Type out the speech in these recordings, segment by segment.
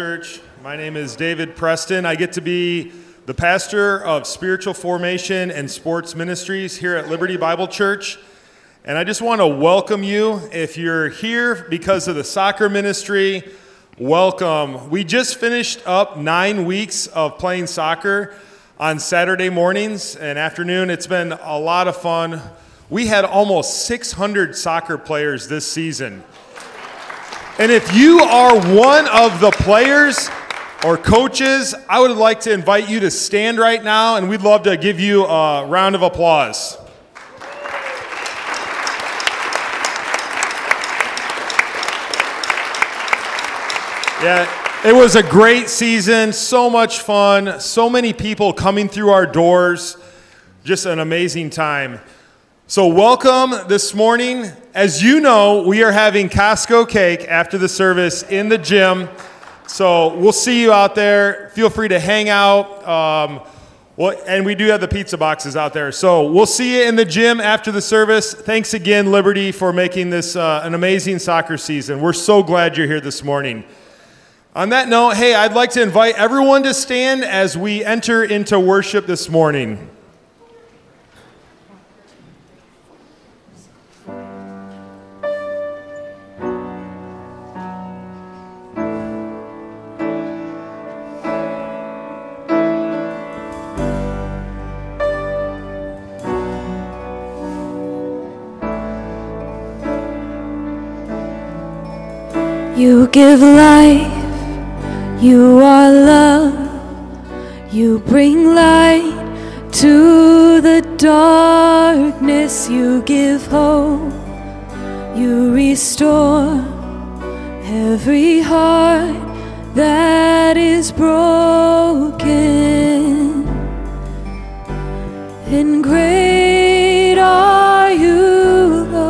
Church. My name is David Preston. I get to be the pastor of spiritual formation and sports ministries here at Liberty Bible Church. And I just want to welcome you. If you're here because of the soccer ministry, welcome. We just finished up nine weeks of playing soccer on Saturday mornings and afternoon. It's been a lot of fun. We had almost 600 soccer players this season. And if you are one of the players or coaches, I would like to invite you to stand right now and we'd love to give you a round of applause. Yeah, it was a great season, so much fun, so many people coming through our doors. Just an amazing time. So, welcome this morning. As you know, we are having Costco cake after the service in the gym. So, we'll see you out there. Feel free to hang out. Um, well, and we do have the pizza boxes out there. So, we'll see you in the gym after the service. Thanks again, Liberty, for making this uh, an amazing soccer season. We're so glad you're here this morning. On that note, hey, I'd like to invite everyone to stand as we enter into worship this morning. You give life, you are love, you bring light to the darkness, you give hope, you restore every heart that is broken. And great are you, Lord.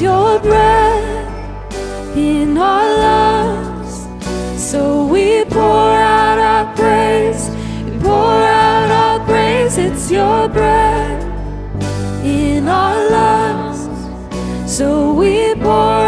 It's your breath in our lungs. So we pour out our praise. We pour out our praise. It's your breath in our lungs. So we pour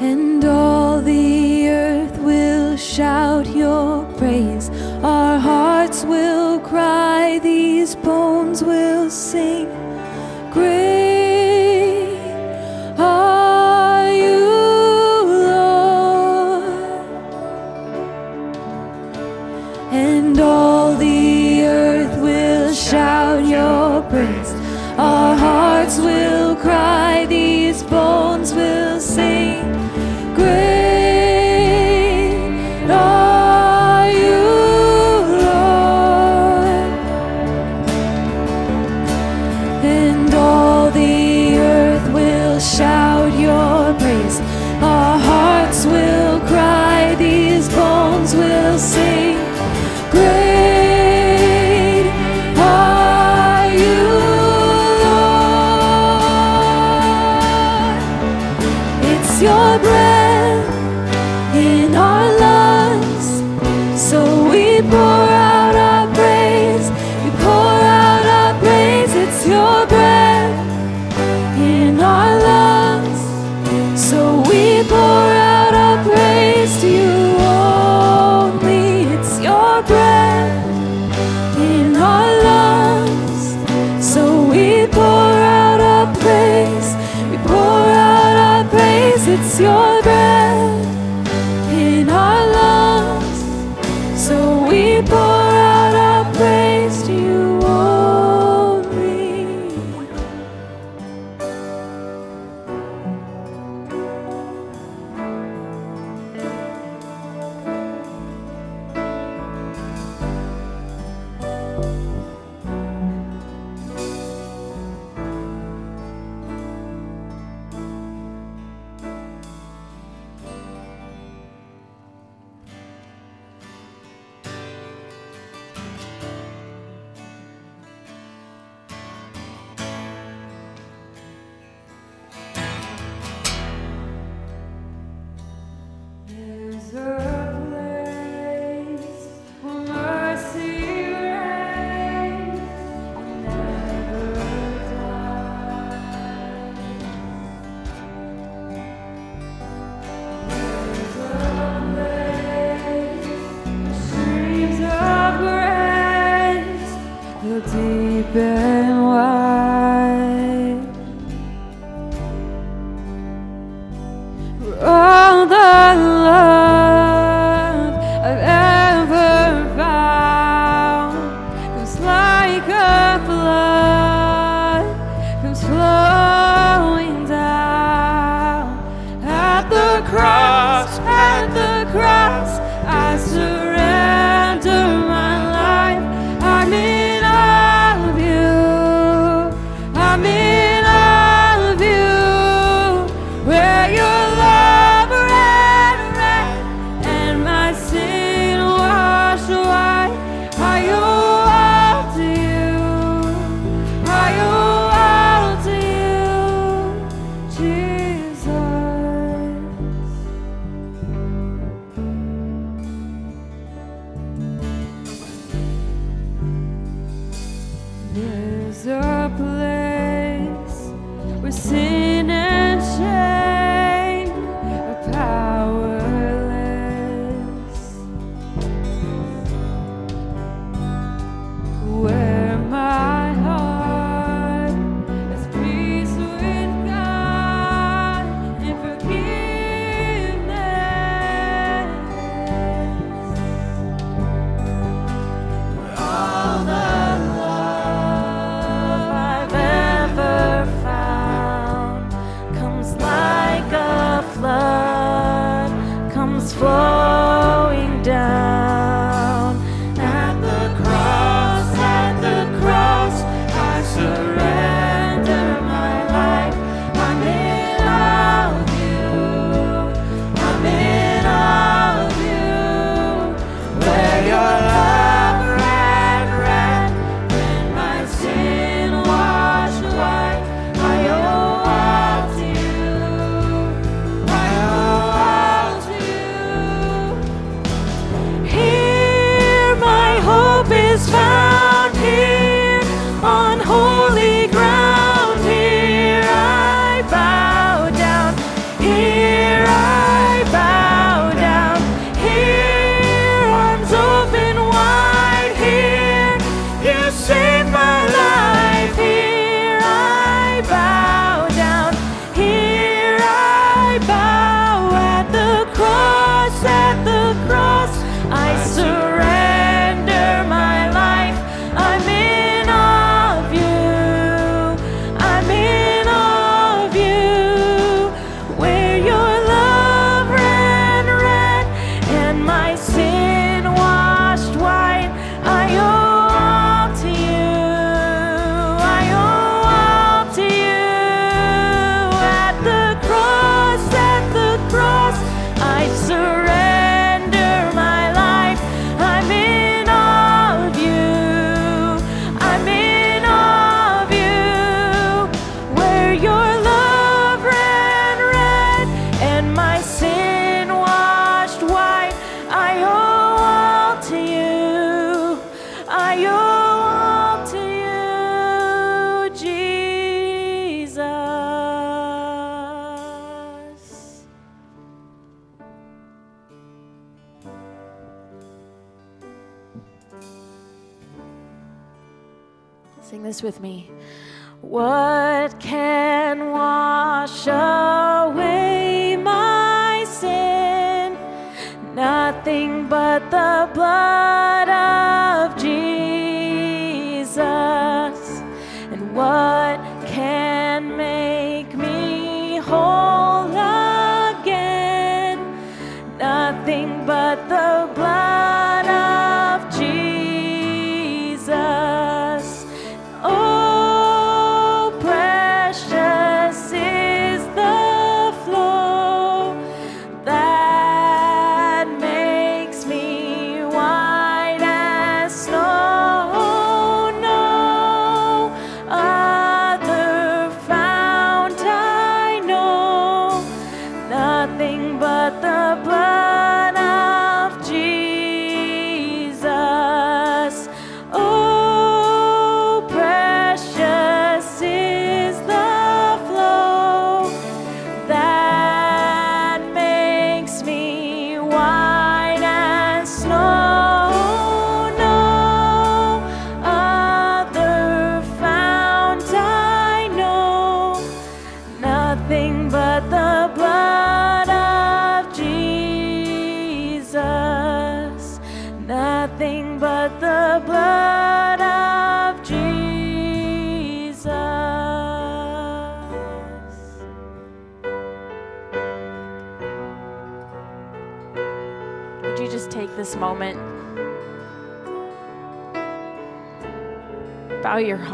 and all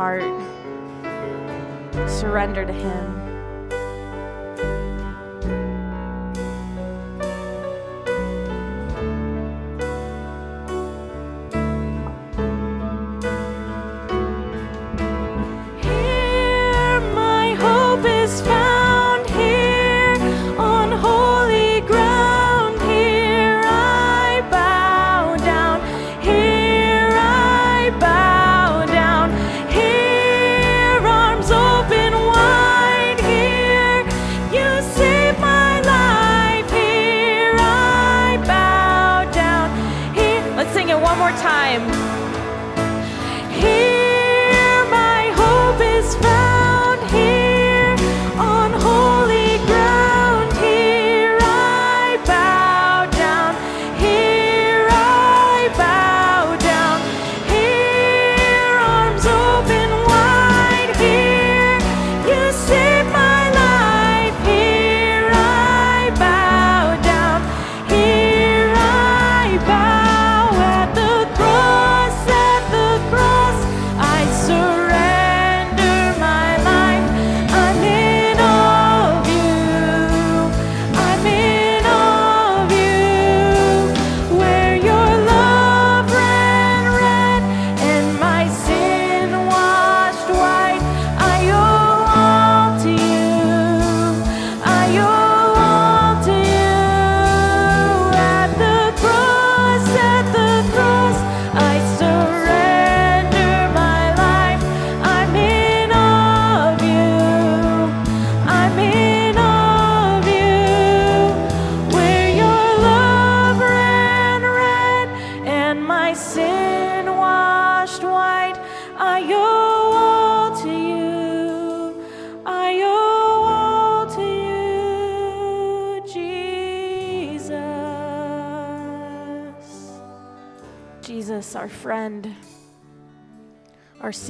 heart.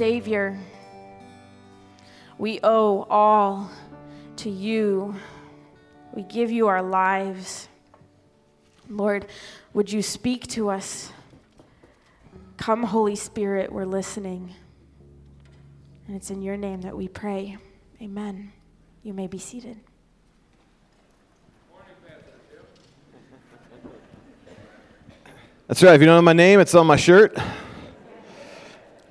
Savior. We owe all to you. We give you our lives. Lord, would you speak to us? Come, Holy Spirit, we're listening. And it's in your name that we pray. Amen. You may be seated. That's right. If you don't know my name, it's on my shirt.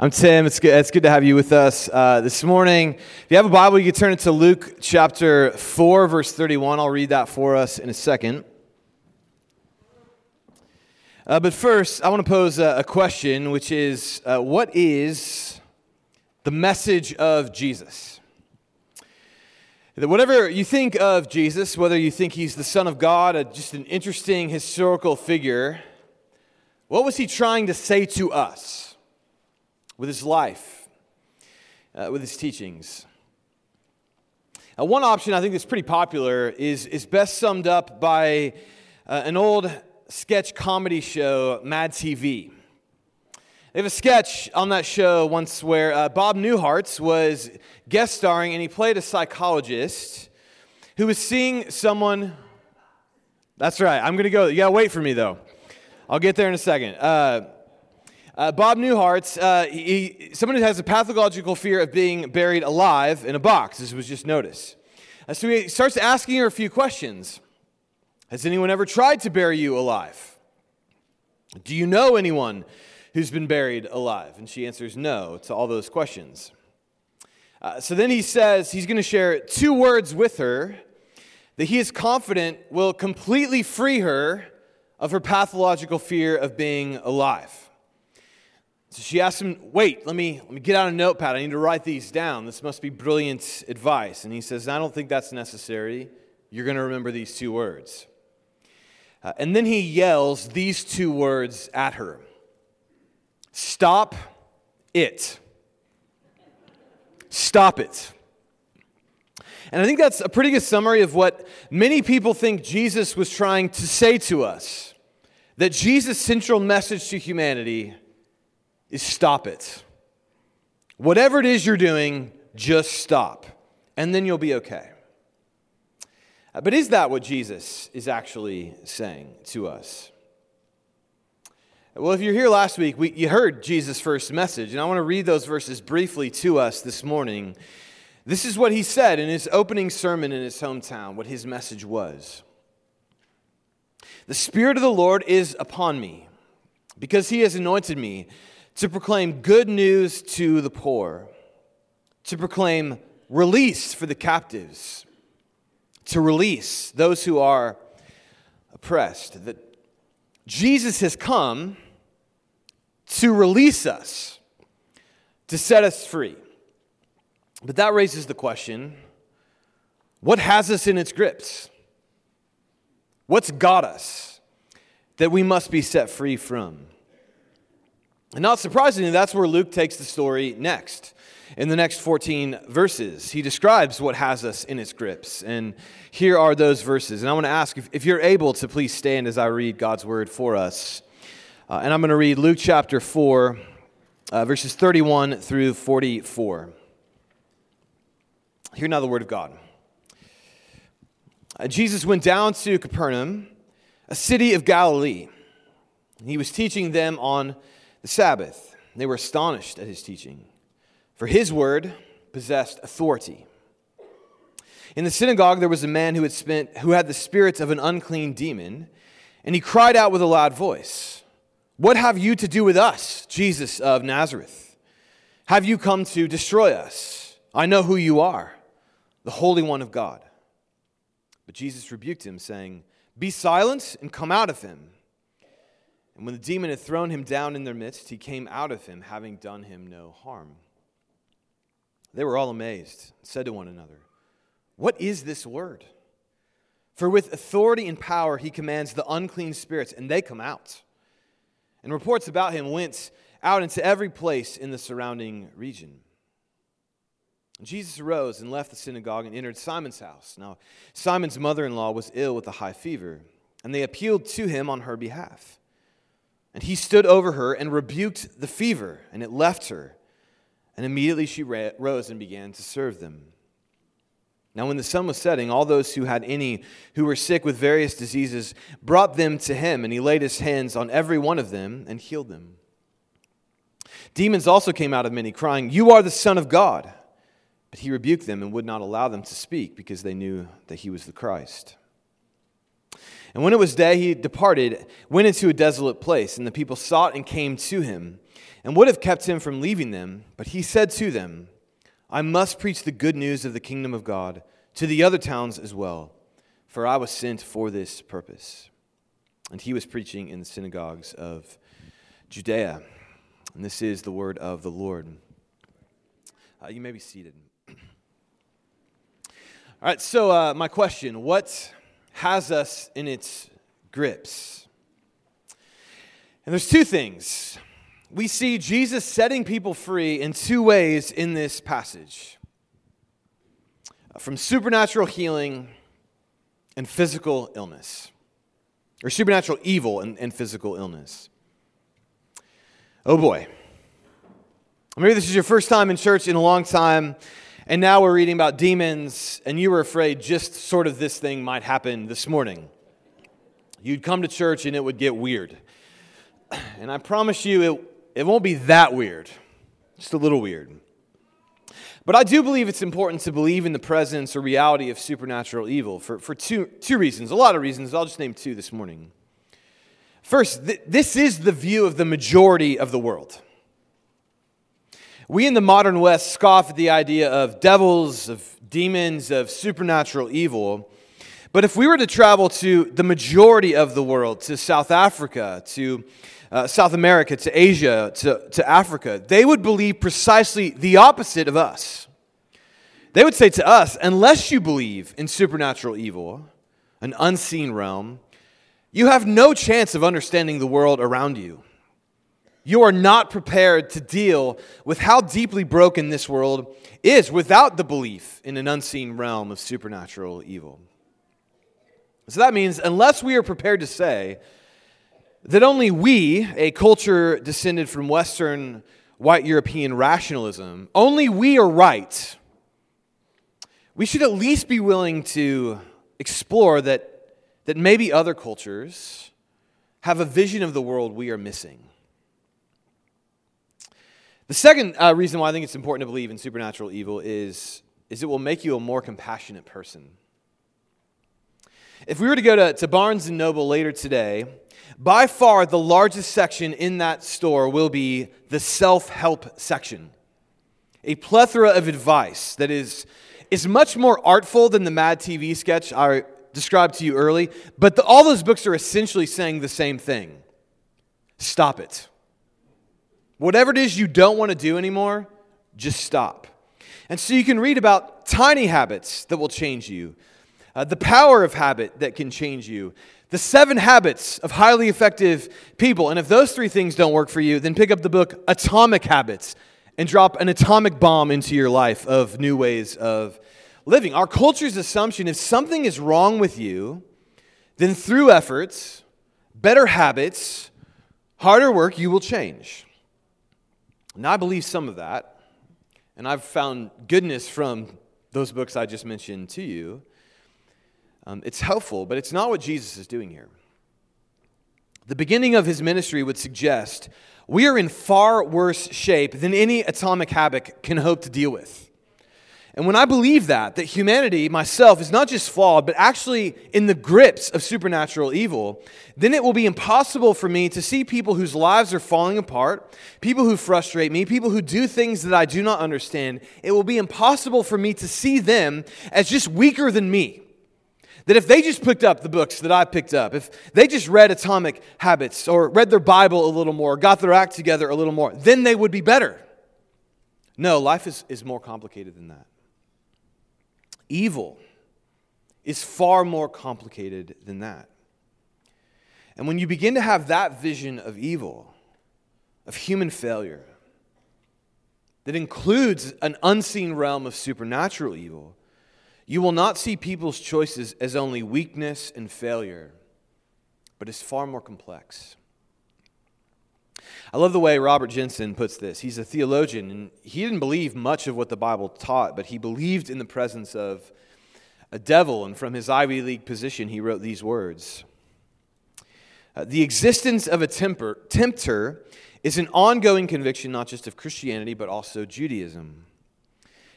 I'm Tim. It's good, it's good to have you with us uh, this morning. If you have a Bible, you can turn it to Luke chapter 4, verse 31. I'll read that for us in a second. Uh, but first, I want to pose a, a question, which is uh, what is the message of Jesus? That whatever you think of Jesus, whether you think he's the Son of God, uh, just an interesting historical figure, what was he trying to say to us with his life? uh, with his teachings. Uh, one option I think that's pretty popular is, is best summed up by uh, an old sketch comedy show, Mad TV. They have a sketch on that show once where uh, Bob Newhart was guest starring and he played a psychologist who was seeing someone. That's right, I'm to go. You got to wait for me though. I'll get there in a second. Uh, uh, Bob Newhart, uh, he, someone who has a pathological fear of being buried alive in a box. This was just noticed. Uh, so he starts asking her a few questions. Has anyone ever tried to bury you alive? Do you know anyone who's been buried alive? And she answers no to all those questions. Uh, so then he says he's going to share two words with her that he is confident will completely free her of her pathological fear of being alive. So she asks him, Wait, let me, let me get out a notepad. I need to write these down. This must be brilliant advice. And he says, I don't think that's necessary. You're going to remember these two words. Uh, and then he yells these two words at her Stop it. Stop it. And I think that's a pretty good summary of what many people think Jesus was trying to say to us. That Jesus' central message to humanity is stop it. Whatever it is you're doing, just stop, and then you'll be okay. Uh, but is that what Jesus is actually saying to us? Well, if you're here last week, we, you heard Jesus' first message, and I want to read those verses briefly to us this morning. This is what he said in his opening sermon in his hometown, what his message was. The Spirit of the Lord is upon me, because he has anointed me to proclaim good news to the poor, to proclaim release for the captives, to release those who are oppressed. That Jesus has come to release us, to set us free. But that raises the question what has us in its grips? What's got us that we must be set free from? And not surprisingly, that's where Luke takes the story next. In the next 14 verses, he describes what has us in its grips. And here are those verses. And I want to ask if, if you're able to please stand as I read God's word for us. Uh, and I'm going to read Luke chapter 4, uh, verses 31 through 44. Hear now the word of God. Uh, Jesus went down to Capernaum, a city of Galilee. He was teaching them on the Sabbath. They were astonished at his teaching, for his word possessed authority. In the synagogue, there was a man who had, spent, who had the spirits of an unclean demon, and he cried out with a loud voice, What have you to do with us, Jesus of Nazareth? Have you come to destroy us? I know who you are, the Holy One of God. But Jesus rebuked him, saying, Be silent and come out of him. And when the demon had thrown him down in their midst, he came out of him, having done him no harm. They were all amazed and said to one another, What is this word? For with authority and power he commands the unclean spirits, and they come out. And reports about him went out into every place in the surrounding region. Jesus arose and left the synagogue and entered Simon's house. Now, Simon's mother in law was ill with a high fever, and they appealed to him on her behalf. And he stood over her and rebuked the fever, and it left her. And immediately she rose and began to serve them. Now, when the sun was setting, all those who had any who were sick with various diseases brought them to him, and he laid his hands on every one of them and healed them. Demons also came out of many, crying, You are the Son of God. But he rebuked them and would not allow them to speak because they knew that he was the Christ. And when it was day, he departed, went into a desolate place, and the people sought and came to him, and would have kept him from leaving them. But he said to them, I must preach the good news of the kingdom of God to the other towns as well, for I was sent for this purpose. And he was preaching in the synagogues of Judea. And this is the word of the Lord. Uh, you may be seated. All right, so uh, my question what has us in its grips. And there's two things we see Jesus setting people free in two ways in this passage from supernatural healing and physical illness, or supernatural evil and, and physical illness. Oh boy. Maybe this is your first time in church in a long time, and now we're reading about demons, and you were afraid just sort of this thing might happen this morning. You'd come to church and it would get weird. And I promise you, it, it won't be that weird, just a little weird. But I do believe it's important to believe in the presence or reality of supernatural evil for, for two, two reasons, a lot of reasons. I'll just name two this morning. First, th- this is the view of the majority of the world. We in the modern West scoff at the idea of devils, of demons, of supernatural evil. But if we were to travel to the majority of the world, to South Africa, to uh, South America, to Asia, to, to Africa, they would believe precisely the opposite of us. They would say to us, unless you believe in supernatural evil, an unseen realm, you have no chance of understanding the world around you. You are not prepared to deal with how deeply broken this world is without the belief in an unseen realm of supernatural evil. So that means, unless we are prepared to say, that only we, a culture descended from Western white European rationalism, only we are right, we should at least be willing to explore that, that maybe other cultures have a vision of the world we are missing. The second uh, reason why I think it's important to believe in supernatural evil is, is it will make you a more compassionate person. If we were to go to, to Barnes and Noble later today by far, the largest section in that store will be the self help section. A plethora of advice that is, is much more artful than the Mad TV sketch I described to you early, but the, all those books are essentially saying the same thing stop it. Whatever it is you don't want to do anymore, just stop. And so you can read about tiny habits that will change you, uh, the power of habit that can change you, the seven habits of highly effective people. And if those three things don't work for you, then pick up the book Atomic Habits and drop an atomic bomb into your life of new ways of living. Our culture's assumption if something is wrong with you, then through efforts, better habits, harder work, you will change. Now, I believe some of that, and I've found goodness from those books I just mentioned to you. Um, it's helpful, but it's not what Jesus is doing here. The beginning of his ministry would suggest we are in far worse shape than any atomic habit can hope to deal with. And when I believe that, that humanity, myself, is not just flawed, but actually in the grips of supernatural evil, then it will be impossible for me to see people whose lives are falling apart, people who frustrate me, people who do things that I do not understand. It will be impossible for me to see them as just weaker than me. That if they just picked up the books that I picked up, if they just read Atomic Habits or read their Bible a little more, got their act together a little more, then they would be better. No, life is, is more complicated than that. Evil is far more complicated than that. And when you begin to have that vision of evil, of human failure, that includes an unseen realm of supernatural evil, you will not see people's choices as only weakness and failure, but as far more complex. I love the way Robert Jensen puts this. He's a theologian, and he didn't believe much of what the Bible taught, but he believed in the presence of a devil, and from his Ivy League position, he wrote these words uh, The existence of a temper, tempter is an ongoing conviction not just of Christianity, but also Judaism.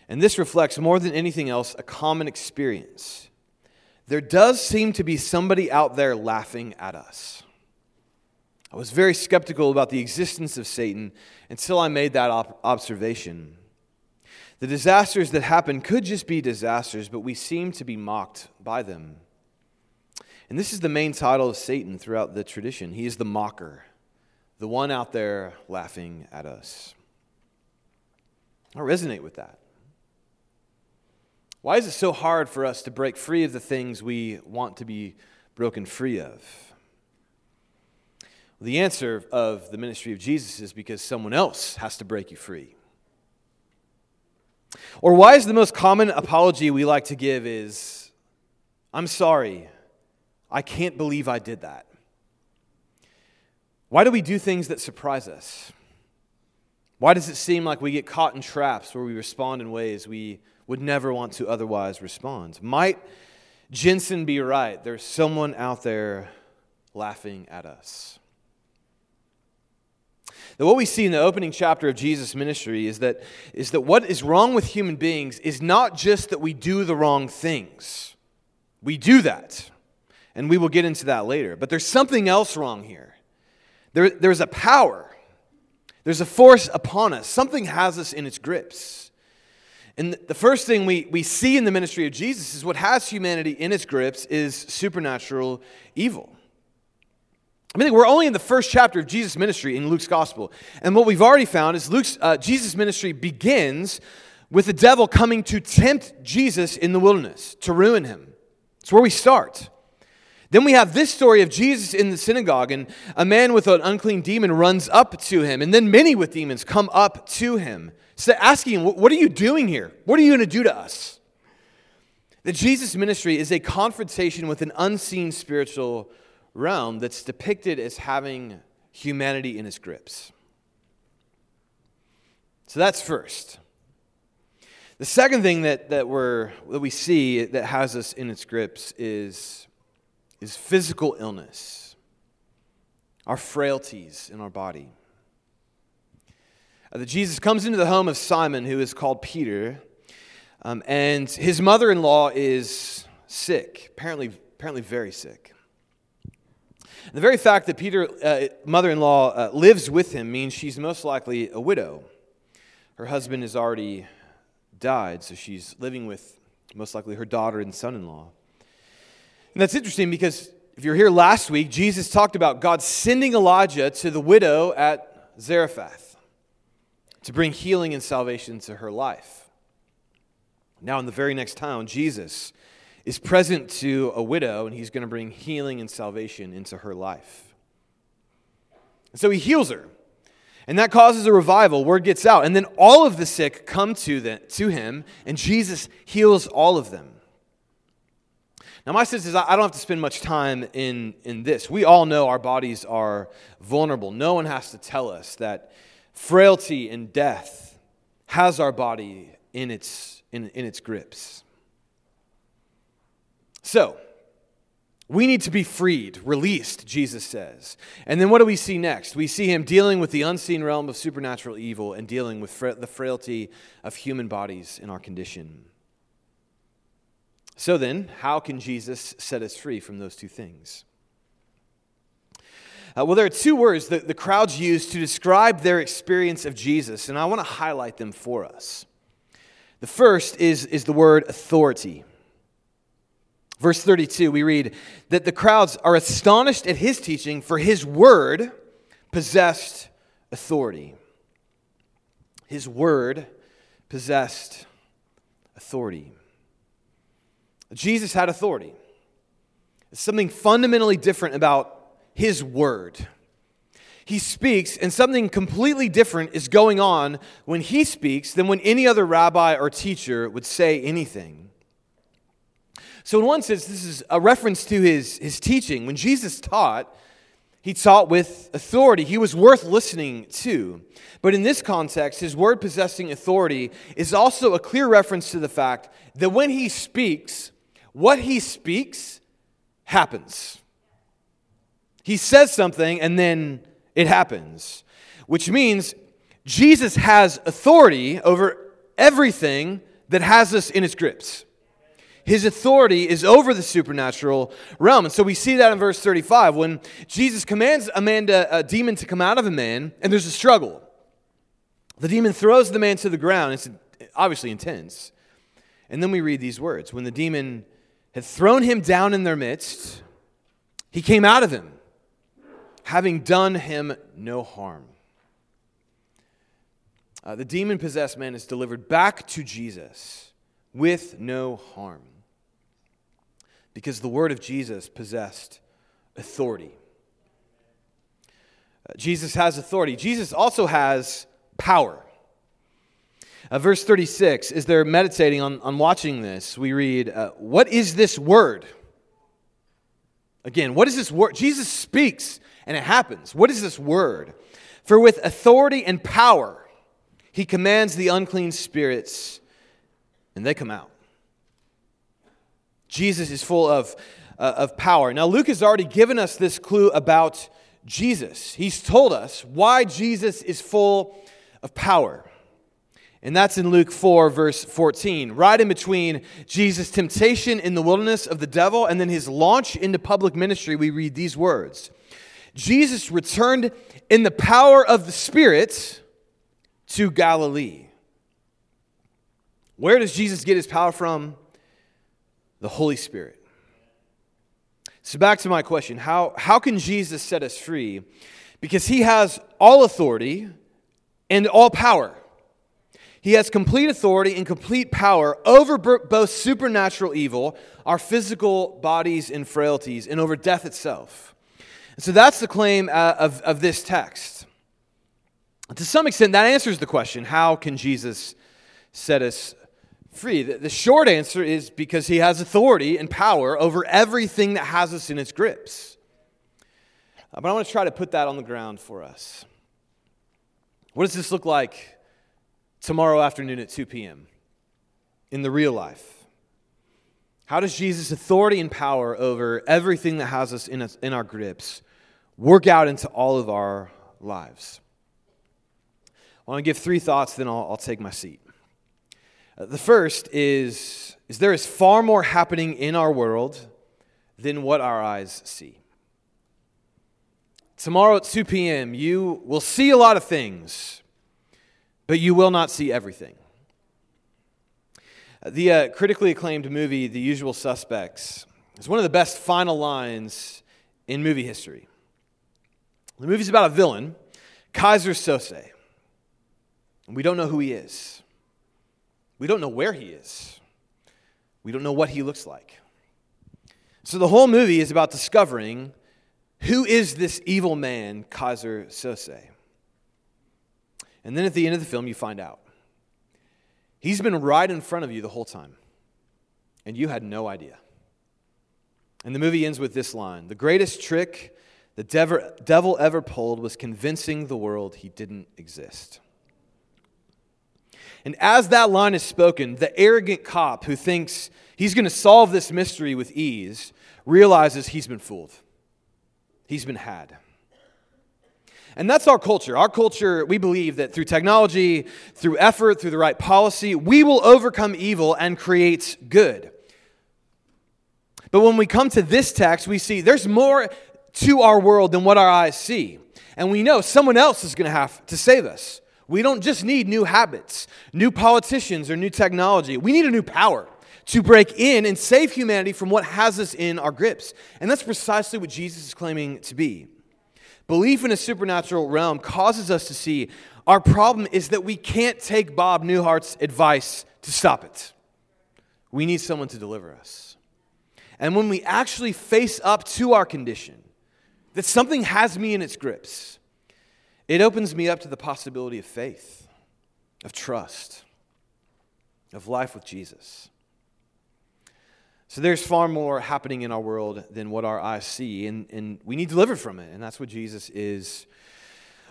And this reflects more than anything else a common experience. There does seem to be somebody out there laughing at us. I was very skeptical about the existence of Satan until I made that op- observation. The disasters that happen could just be disasters, but we seem to be mocked by them. And this is the main title of Satan throughout the tradition. He is the mocker, the one out there laughing at us. I resonate with that. Why is it so hard for us to break free of the things we want to be broken free of? The answer of the ministry of Jesus is because someone else has to break you free. Or why is the most common apology we like to give is, I'm sorry, I can't believe I did that. Why do we do things that surprise us? Why does it seem like we get caught in traps where we respond in ways we would never want to otherwise respond? Might Jensen be right? There's someone out there laughing at us. That what we see in the opening chapter of Jesus' ministry is that, is that what is wrong with human beings is not just that we do the wrong things. We do that, and we will get into that later. But there's something else wrong here. There, there's a power, there's a force upon us. Something has us in its grips. And the first thing we, we see in the ministry of Jesus is what has humanity in its grips is supernatural evil. I mean, we're only in the first chapter of Jesus' ministry in Luke's gospel. And what we've already found is Luke's, uh, Jesus' ministry begins with the devil coming to tempt Jesus in the wilderness, to ruin him. It's where we start. Then we have this story of Jesus in the synagogue, and a man with an unclean demon runs up to him, and then many with demons come up to him, asking him, What are you doing here? What are you going to do to us? That Jesus' ministry is a confrontation with an unseen spiritual realm that's depicted as having humanity in its grips. So that's first. The second thing that, that, we're, that we see that has us in its grips is, is physical illness, our frailties in our body. Uh, that Jesus comes into the home of Simon, who is called Peter, um, and his mother in law is sick, apparently, apparently very sick. The very fact that Peter's uh, mother in law uh, lives with him means she's most likely a widow. Her husband has already died, so she's living with most likely her daughter and son in law. And that's interesting because if you're here last week, Jesus talked about God sending Elijah to the widow at Zarephath to bring healing and salvation to her life. Now, in the very next town, Jesus is present to a widow, and he's going to bring healing and salvation into her life. And so he heals her. And that causes a revival. Word gets out. And then all of the sick come to, the, to him, and Jesus heals all of them. Now, my sense is I don't have to spend much time in, in this. We all know our bodies are vulnerable. No one has to tell us that frailty and death has our body in its, in, in its grips. So, we need to be freed, released, Jesus says. And then what do we see next? We see him dealing with the unseen realm of supernatural evil and dealing with fra- the frailty of human bodies in our condition. So then, how can Jesus set us free from those two things? Uh, well, there are two words that the crowds use to describe their experience of Jesus, and I want to highlight them for us. The first is, is the word authority. Verse 32, we read that the crowds are astonished at his teaching, for his word possessed authority. His word possessed authority. Jesus had authority. It's something fundamentally different about his word. He speaks, and something completely different is going on when he speaks than when any other rabbi or teacher would say anything. So, in one sense, this is a reference to his, his teaching. When Jesus taught, he taught with authority. He was worth listening to. But in this context, his word possessing authority is also a clear reference to the fact that when he speaks, what he speaks happens. He says something and then it happens, which means Jesus has authority over everything that has us in its grips. His authority is over the supernatural realm. And so we see that in verse 35 when Jesus commands a, man to, a demon to come out of a man, and there's a struggle. The demon throws the man to the ground. It's obviously intense. And then we read these words When the demon had thrown him down in their midst, he came out of him, having done him no harm. Uh, the demon possessed man is delivered back to Jesus with no harm because the word of Jesus possessed authority. Uh, Jesus has authority. Jesus also has power. Uh, verse 36, as they're meditating on, on watching this, we read, uh, What is this word? Again, what is this word? Jesus speaks and it happens. What is this word? For with authority and power, he commands the unclean spirits and they come out. Jesus is full of, uh, of power. Now, Luke has already given us this clue about Jesus. He's told us why Jesus is full of power. And that's in Luke 4, verse 14. Right in between Jesus' temptation in the wilderness of the devil and then his launch into public ministry, we read these words Jesus returned in the power of the Spirit to Galilee. Where does Jesus get his power from? The Holy Spirit. So, back to my question how, how can Jesus set us free? Because he has all authority and all power. He has complete authority and complete power over both supernatural evil, our physical bodies and frailties, and over death itself. And so that's the claim uh, of, of this text. To some extent, that answers the question how can Jesus set us free? The, the short answer is because he has authority and power over everything that has us in its grips. Uh, but I want to try to put that on the ground for us. What does this look like tomorrow afternoon at 2 p.m. in the real life? How does Jesus' authority and power over everything that has us in, us, in our grips work out into all of our lives? I want to give three thoughts, then I'll, I'll take my seat. Uh, the first is, is there is far more happening in our world than what our eyes see. Tomorrow at 2 p.m., you will see a lot of things but you will not see everything. The uh, critically acclaimed movie, The Usual Suspects, is one of the best final lines in movie history. The movie's about a villain, Keyser. And we don't know who he is. We don't know where he is. We don't know what he looks like. So the whole movie is about discovering who is this evil man, Keyser Söze. And then at the end of the film, you find out. He's been right in front of you the whole time, and you had no idea. And the movie ends with this line The greatest trick the devil ever pulled was convincing the world he didn't exist. And as that line is spoken, the arrogant cop who thinks he's going to solve this mystery with ease realizes he's been fooled. He's been had. And that's our culture. Our culture, we believe that through technology, through effort, through the right policy, we will overcome evil and create good. But when we come to this text, we see there's more to our world than what our eyes see. And we know someone else is going to have to save us. We don't just need new habits, new politicians, or new technology. We need a new power to break in and save humanity from what has us in our grips. And that's precisely what Jesus is claiming to be. Belief in a supernatural realm causes us to see our problem is that we can't take Bob Newhart's advice to stop it. We need someone to deliver us. And when we actually face up to our condition, that something has me in its grips, it opens me up to the possibility of faith, of trust, of life with Jesus. So there's far more happening in our world than what our eyes see, and, and we need delivered from it. And that's what Jesus is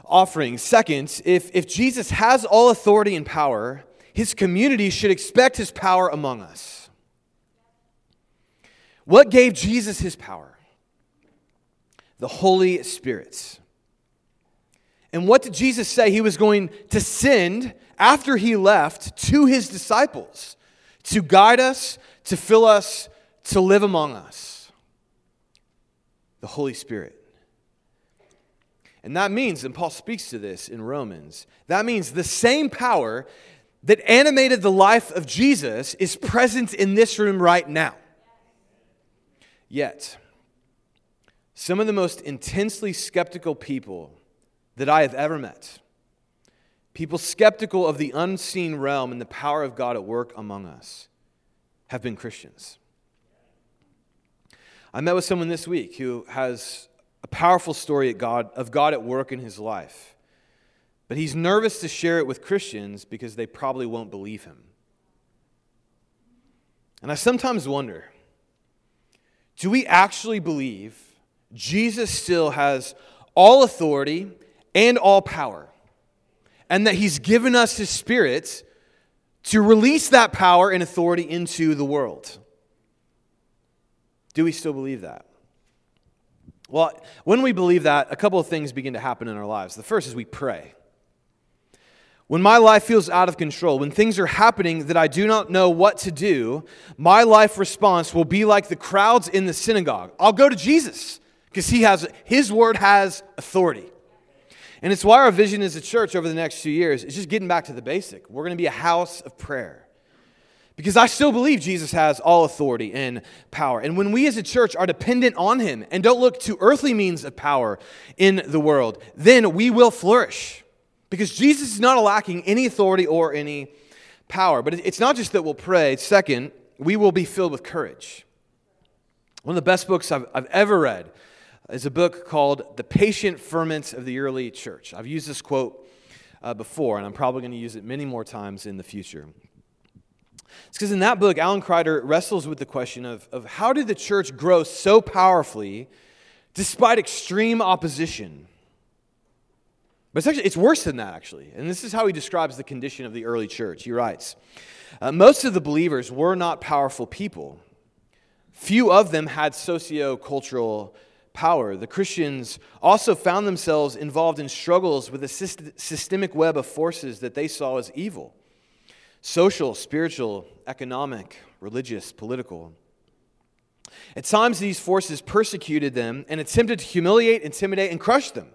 offering. Second, if, if Jesus has all authority and power, his community should expect his power among us. What gave Jesus his power? The Holy Spirit. And what did Jesus say he was going to send after he left to his disciples? To guide us, to fill us, to live among us the Holy Spirit. And that means, and Paul speaks to this in Romans, that means the same power that animated the life of Jesus is present in this room right now. Yet, some of the most intensely skeptical people that I have ever met, people skeptical of the unseen realm and the power of God at work among us, have been Christians. I met with someone this week who has a powerful story of God, of God at work in his life. But he's nervous to share it with Christians because they probably won't believe him. And I sometimes wonder do we actually believe Jesus still has all authority and all power? And that he's given us his spirit to release that power and authority into the world? Do we still believe that? Well, when we believe that, a couple of things begin to happen in our lives. The first is we pray. When my life feels out of control, when things are happening that I do not know what to do, my life response will be like the crowds in the synagogue. I'll go to Jesus because he has his word has authority. And it's why our vision as a church over the next few years is just getting back to the basic. We're going to be a house of prayer. Because I still believe Jesus has all authority and power. And when we as a church are dependent on him and don't look to earthly means of power in the world, then we will flourish. Because Jesus is not lacking any authority or any power. But it's not just that we'll pray. Second, we will be filled with courage. One of the best books I've, I've ever read is a book called The Patient Ferments of the Early Church. I've used this quote uh, before, and I'm probably going to use it many more times in the future. It's because in that book, Alan Kreider wrestles with the question of, of how did the church grow so powerfully despite extreme opposition? But it's actually it's worse than that actually. And this is how he describes the condition of the early church. He writes, uh, most of the believers were not powerful people. Few of them had socio-cultural power. The Christians also found themselves involved in struggles with a systemic web of forces that they saw as evil social, spiritual, economic, religious, political. At times, these forces persecuted them and attempted to humiliate, intimidate, and crush them.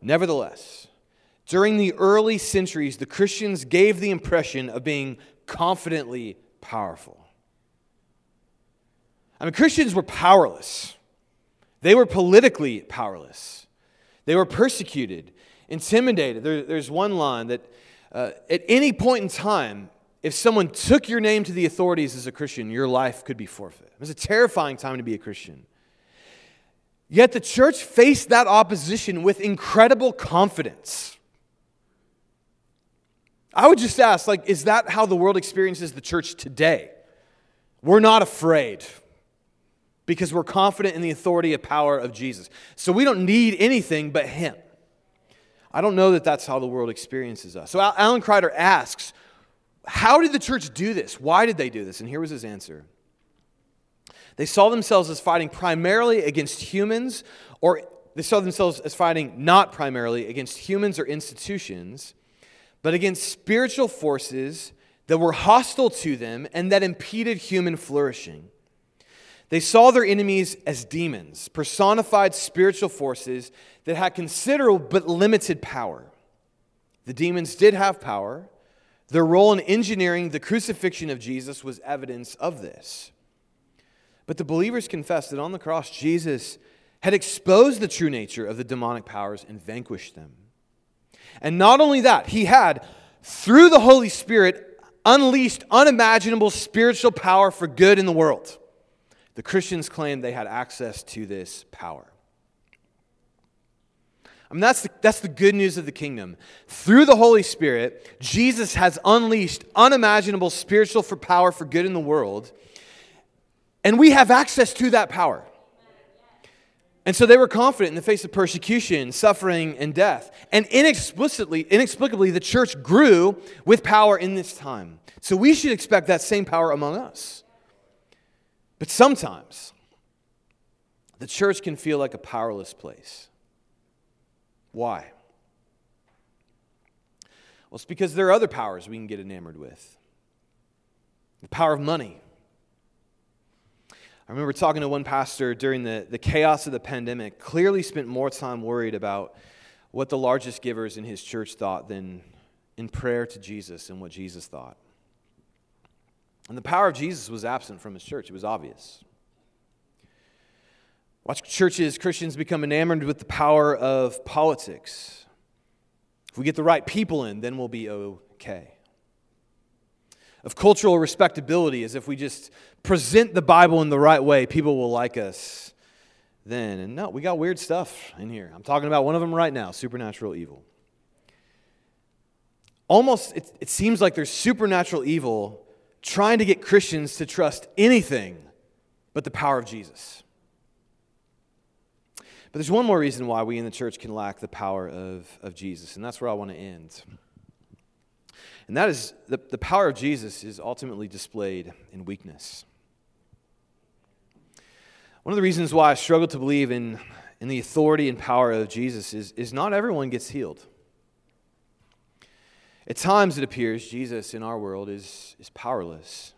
Nevertheless, during the early centuries, the Christians gave the impression of being confidently powerful. I mean, Christians were powerless. They were politically powerless. They were persecuted, intimidated. There, there's one line that uh, at any point in time, if someone took your name to the authorities as a Christian, your life could be forfeit. It was a terrifying time to be a Christian. Yet the church faced that opposition with incredible confidence. I would just ask, like, is that how the world experiences the church today? We're not afraid because we're confident in the authority and power of Jesus. So we don't need anything but Him. I don't know that that's how the world experiences us. So Alan Kreider asks, how did the church do this? Why did they do this? And here was his answer they saw themselves as fighting primarily against humans, or they saw themselves as fighting not primarily against humans or institutions, but against spiritual forces that were hostile to them and that impeded human flourishing. They saw their enemies as demons, personified spiritual forces that had considerable but limited power. The demons did have power. Their role in engineering the crucifixion of Jesus was evidence of this. But the believers confessed that on the cross, Jesus had exposed the true nature of the demonic powers and vanquished them. And not only that, he had, through the Holy Spirit, unleashed unimaginable spiritual power for good in the world. The Christians claimed they had access to this power. I mean, that's the, that's the good news of the kingdom. Through the Holy Spirit, Jesus has unleashed unimaginable spiritual for power for good in the world. And we have access to that power. And so they were confident in the face of persecution, suffering, and death. And inexplicably, inexplicably, the church grew with power in this time. So we should expect that same power among us. But sometimes the church can feel like a powerless place. Why? Well, it's because there are other powers we can get enamored with the power of money, I remember talking to one pastor during the, the chaos of the pandemic, clearly spent more time worried about what the largest givers in his church thought than in prayer to Jesus and what Jesus thought. And the power of Jesus was absent from his church, it was obvious. Watch churches, Christians become enamored with the power of politics. If we get the right people in, then we'll be okay of cultural respectability, as if we just present the Bible in the right way, people will like us then. And no, we got weird stuff in here. I'm talking about one of them right now supernatural evil. Almost, it, it seems like there's supernatural evil trying to get Christians to trust anything but the power of Jesus. But there's one more reason why we in the church can lack the power of, of Jesus, and that's where I want to end. And that is the, the power of Jesus is ultimately displayed in weakness. One of the reasons why I struggle to believe in, in the authority and power of Jesus is, is not everyone gets healed. At times, it appears Jesus in our world is, is powerless.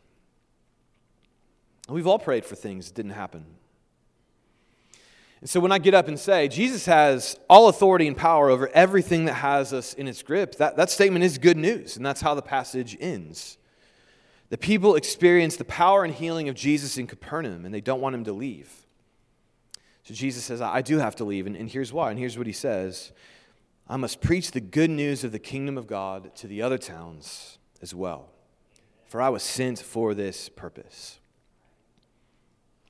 We've all prayed for things that didn't happen. And so when I get up and say, Jesus has all authority and power over everything that has us in its grip, that, that statement is good news, and that's how the passage ends. The people experience the power and healing of Jesus in Capernaum, and they don't want him to leave. So Jesus says, I do have to leave, and, and here's why. And here's what he says I must preach the good news of the kingdom of God to the other towns as well, for I was sent for this purpose.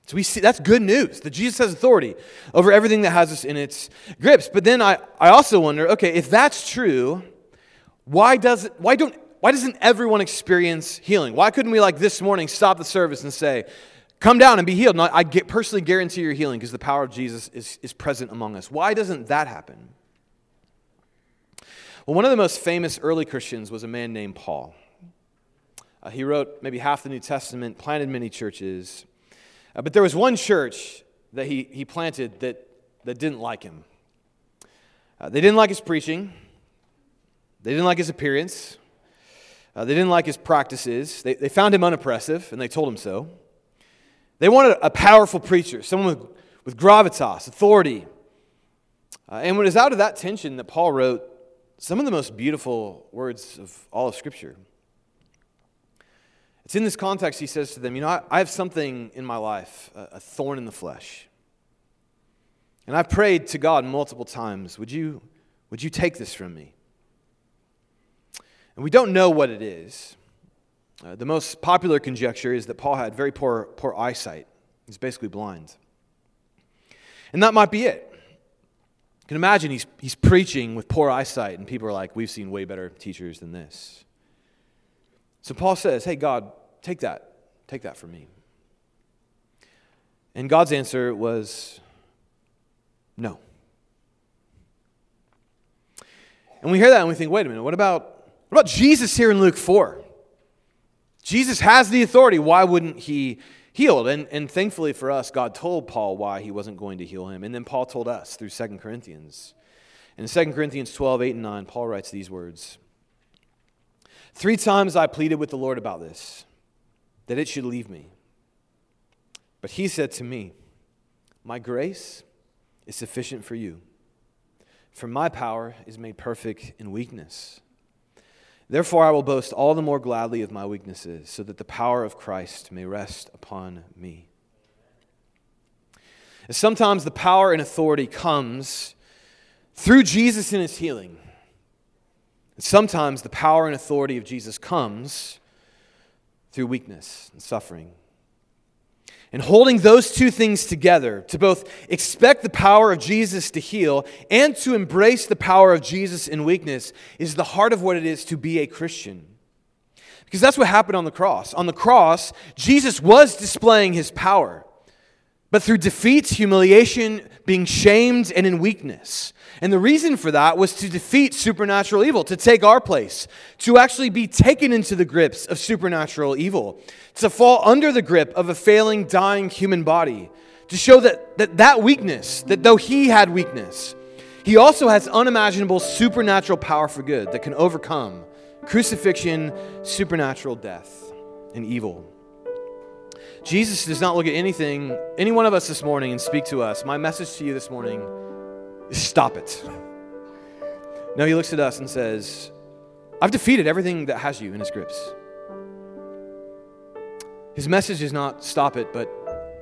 So we see that's good news that Jesus has authority over everything that has us in its grips. But then I, I also wonder, okay, if that's true, why does why don't why doesn't everyone experience healing? Why couldn't we, like this morning, stop the service and say, Come down and be healed? I get, personally guarantee your healing because the power of Jesus is, is present among us. Why doesn't that happen? Well, one of the most famous early Christians was a man named Paul. Uh, he wrote maybe half the New Testament, planted many churches. Uh, but there was one church that he, he planted that, that didn't like him. Uh, they didn't like his preaching, they didn't like his appearance, uh, they didn't like his practices. They, they found him unoppressive, and they told him so. They wanted a powerful preacher, someone with, with gravitas, authority. Uh, and it was out of that tension that Paul wrote some of the most beautiful words of all of Scripture. It's in this context he says to them, You know, I, I have something in my life, a, a thorn in the flesh. And I've prayed to God multiple times, Would you, would you take this from me? And we don't know what it is. Uh, the most popular conjecture is that Paul had very poor, poor eyesight. He's basically blind. And that might be it. You can imagine he's, he's preaching with poor eyesight, and people are like, We've seen way better teachers than this. So Paul says, Hey, God, take that. Take that from me. And God's answer was, No. And we hear that and we think, wait a minute, what about what about Jesus here in Luke 4? Jesus has the authority. Why wouldn't he heal? And, and thankfully for us, God told Paul why he wasn't going to heal him. And then Paul told us through 2 Corinthians. In 2 Corinthians 12, 8 and 9, Paul writes these words Three times I pleaded with the Lord about this, that it should leave me. But he said to me, My grace is sufficient for you, for my power is made perfect in weakness. Therefore, I will boast all the more gladly of my weaknesses, so that the power of Christ may rest upon me. sometimes the power and authority comes through Jesus in his healing. Sometimes the power and authority of Jesus comes through weakness and suffering. And holding those two things together, to both expect the power of Jesus to heal and to embrace the power of Jesus in weakness, is the heart of what it is to be a Christian. Because that's what happened on the cross. On the cross, Jesus was displaying his power, but through defeat, humiliation, being shamed, and in weakness. And the reason for that was to defeat supernatural evil, to take our place, to actually be taken into the grips of supernatural evil, to fall under the grip of a failing, dying human body, to show that that, that weakness, that though he had weakness, he also has unimaginable supernatural power for good that can overcome crucifixion, supernatural death, and evil. Jesus does not look at anything, any one of us this morning, and speak to us. My message to you this morning is Stop it. No, he looks at us and says, I've defeated everything that has you in his grips. His message is not stop it, but,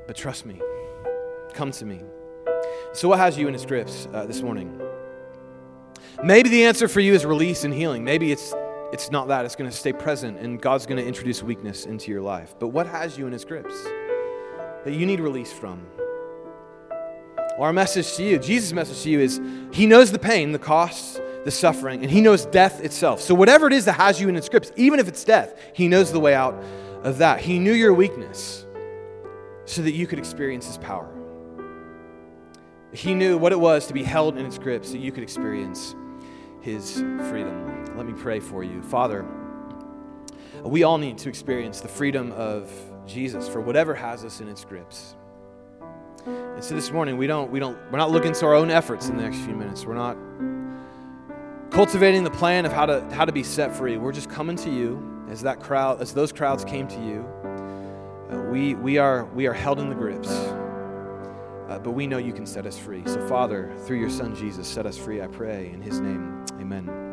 but trust me. Come to me. So, what has you in his grips uh, this morning? Maybe the answer for you is release and healing. Maybe it's, it's not that. It's going to stay present, and God's going to introduce weakness into your life. But what has you in his grips that you need release from? Our message to you, Jesus' message to you is He knows the pain, the costs, the suffering, and He knows death itself. So, whatever it is that has you in its grips, even if it's death, He knows the way out of that. He knew your weakness so that you could experience His power. He knew what it was to be held in its grips so you could experience His freedom. Let me pray for you. Father, we all need to experience the freedom of Jesus for whatever has us in its grips. And so this morning we don't we don't we're not looking to our own efforts in the next few minutes. We're not cultivating the plan of how to how to be set free. We're just coming to you as that crowd as those crowds came to you. Uh, we we are we are held in the grips. Uh, but we know you can set us free. So Father, through your son Jesus, set us free, I pray in his name. Amen.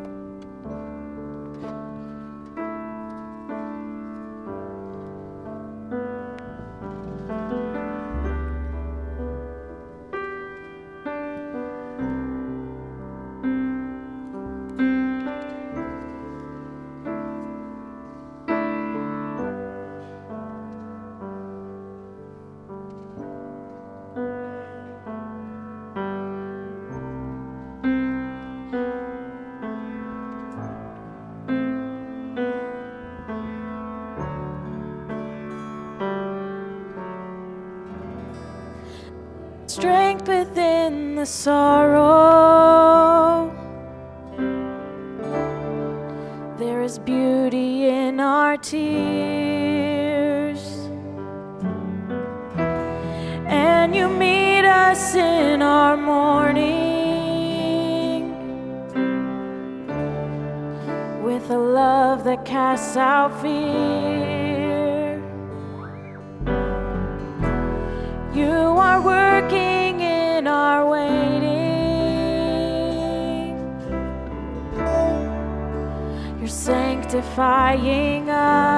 Sorrow. There is beauty in our tears. And you meet us in our mourning with a love that casts out fear. You are working sanctifying us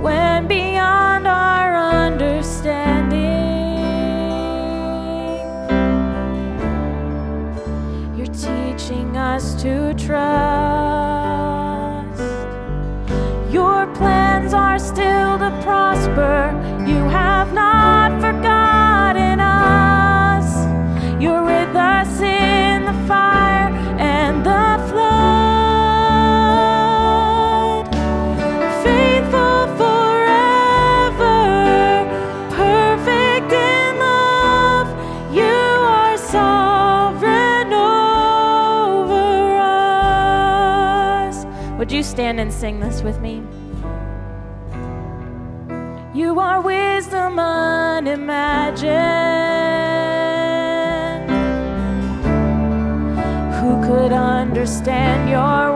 when beyond our understanding. You're teaching us to trust. Your plans are still to prosper. Stand and sing this with me? You are wisdom unimagined. Who could understand your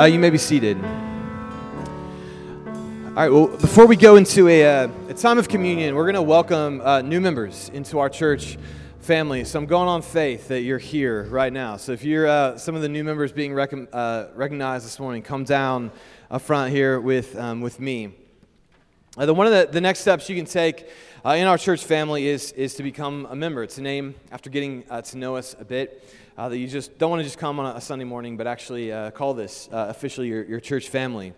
Uh, you may be seated. All right, well, before we go into a, uh, a time of communion, we're going to welcome uh, new members into our church family. So I'm going on faith that you're here right now. So if you're uh, some of the new members being recom- uh, recognized this morning, come down up front here with, um, with me. The, one of the, the next steps you can take in our church family is, is to become a member. It's a name after getting to know us a bit uh, that you just don't want to just come on a, Sunday morning, but actually uh, call this uh, officially your, your church family.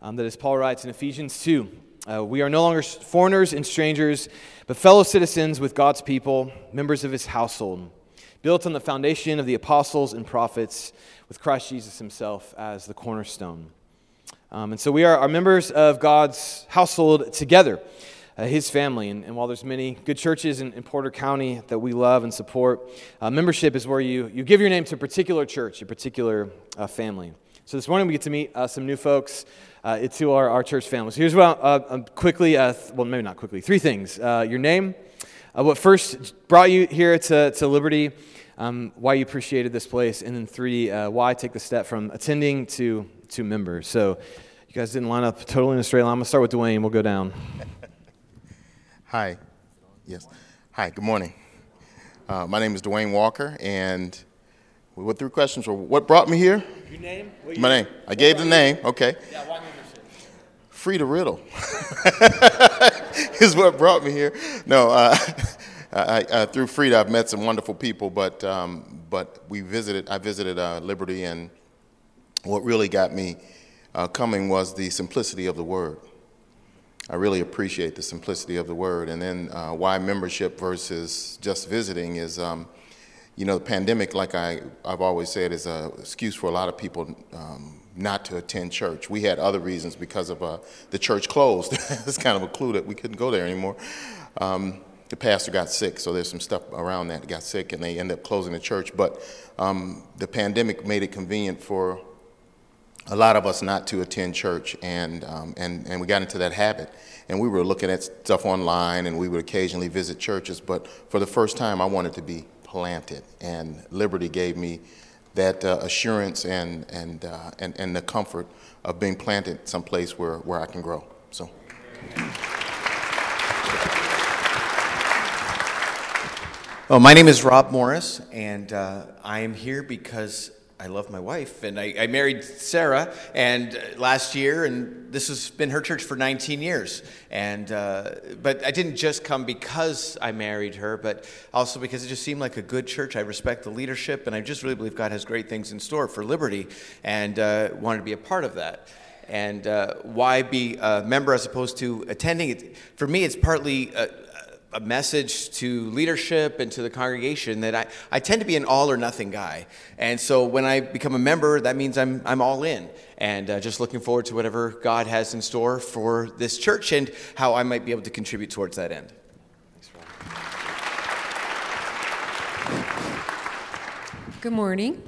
Um, that as Paul writes in Ephesians 2, uh, we are no longer foreigners and strangers, but fellow citizens with God's people, members of his household, built on the foundation of the apostles and prophets, with Christ Jesus himself as the cornerstone. Um, and so we are, are members of God's household together, uh, his family. And, and while there's many good churches in, in Porter County that we love and support, uh, membership is where you, you give your name to a particular church, a particular uh, family. So this morning we get to meet uh, some new folks uh, to our, our church family. So here's what I'll, uh, quickly, uh, th- well, maybe not quickly, three things. Your name, what first brought you here to, to Liberty, um, why you appreciated this place, and then three, why take the step from attending to, to member. So you guys didn't line up totally in a straight line. I'm going to start with Dwayne. We'll go down. Hi. Yes. Hi, good morning. Uh, my name is Dwayne Walker, and what three questions were what brought me here? Your name? My name. I gave the name, okay. Yeah, why? Frida Riddle is what brought me here. No, uh, I, I, through Frida, I've met some wonderful people, but, um, but we visited, I visited uh, Liberty, and what really got me uh, coming was the simplicity of the word. I really appreciate the simplicity of the word. And then uh, why membership versus just visiting is, um, you know, the pandemic, like I, I've always said, is an excuse for a lot of people um, not to attend church. We had other reasons because of uh, the church closed. That's kind of a clue that we couldn't go there anymore. Um, the pastor got sick, so there's some stuff around that. Got sick, and they ended up closing the church. But um, the pandemic made it convenient for a lot of us not to attend church, and, um, and, and we got into that habit. And we were looking at stuff online, and we would occasionally visit churches, but for the first time, I wanted to be planted, and Liberty gave me that uh, assurance and, and, uh, and, and the comfort of being planted someplace where, where I can grow. So. Well, my name is Rob Morris, and uh, I am here because I love my wife. And I, I married Sarah and uh, last year, and this has been her church for 19 years. And uh, but I didn't just come because I married her, but also because it just seemed like a good church. I respect the leadership, and I just really believe God has great things in store for Liberty, and uh, wanted to be a part of that. And uh, why be a member as opposed to attending? For me, it's partly. A message to leadership and to the congregation that I, I tend to be an all or nothing guy. And so when I become a member, that means I'm, I'm all in. And uh, just looking forward to whatever God has in store for this church and how I might be able to contribute towards that end. Good morning.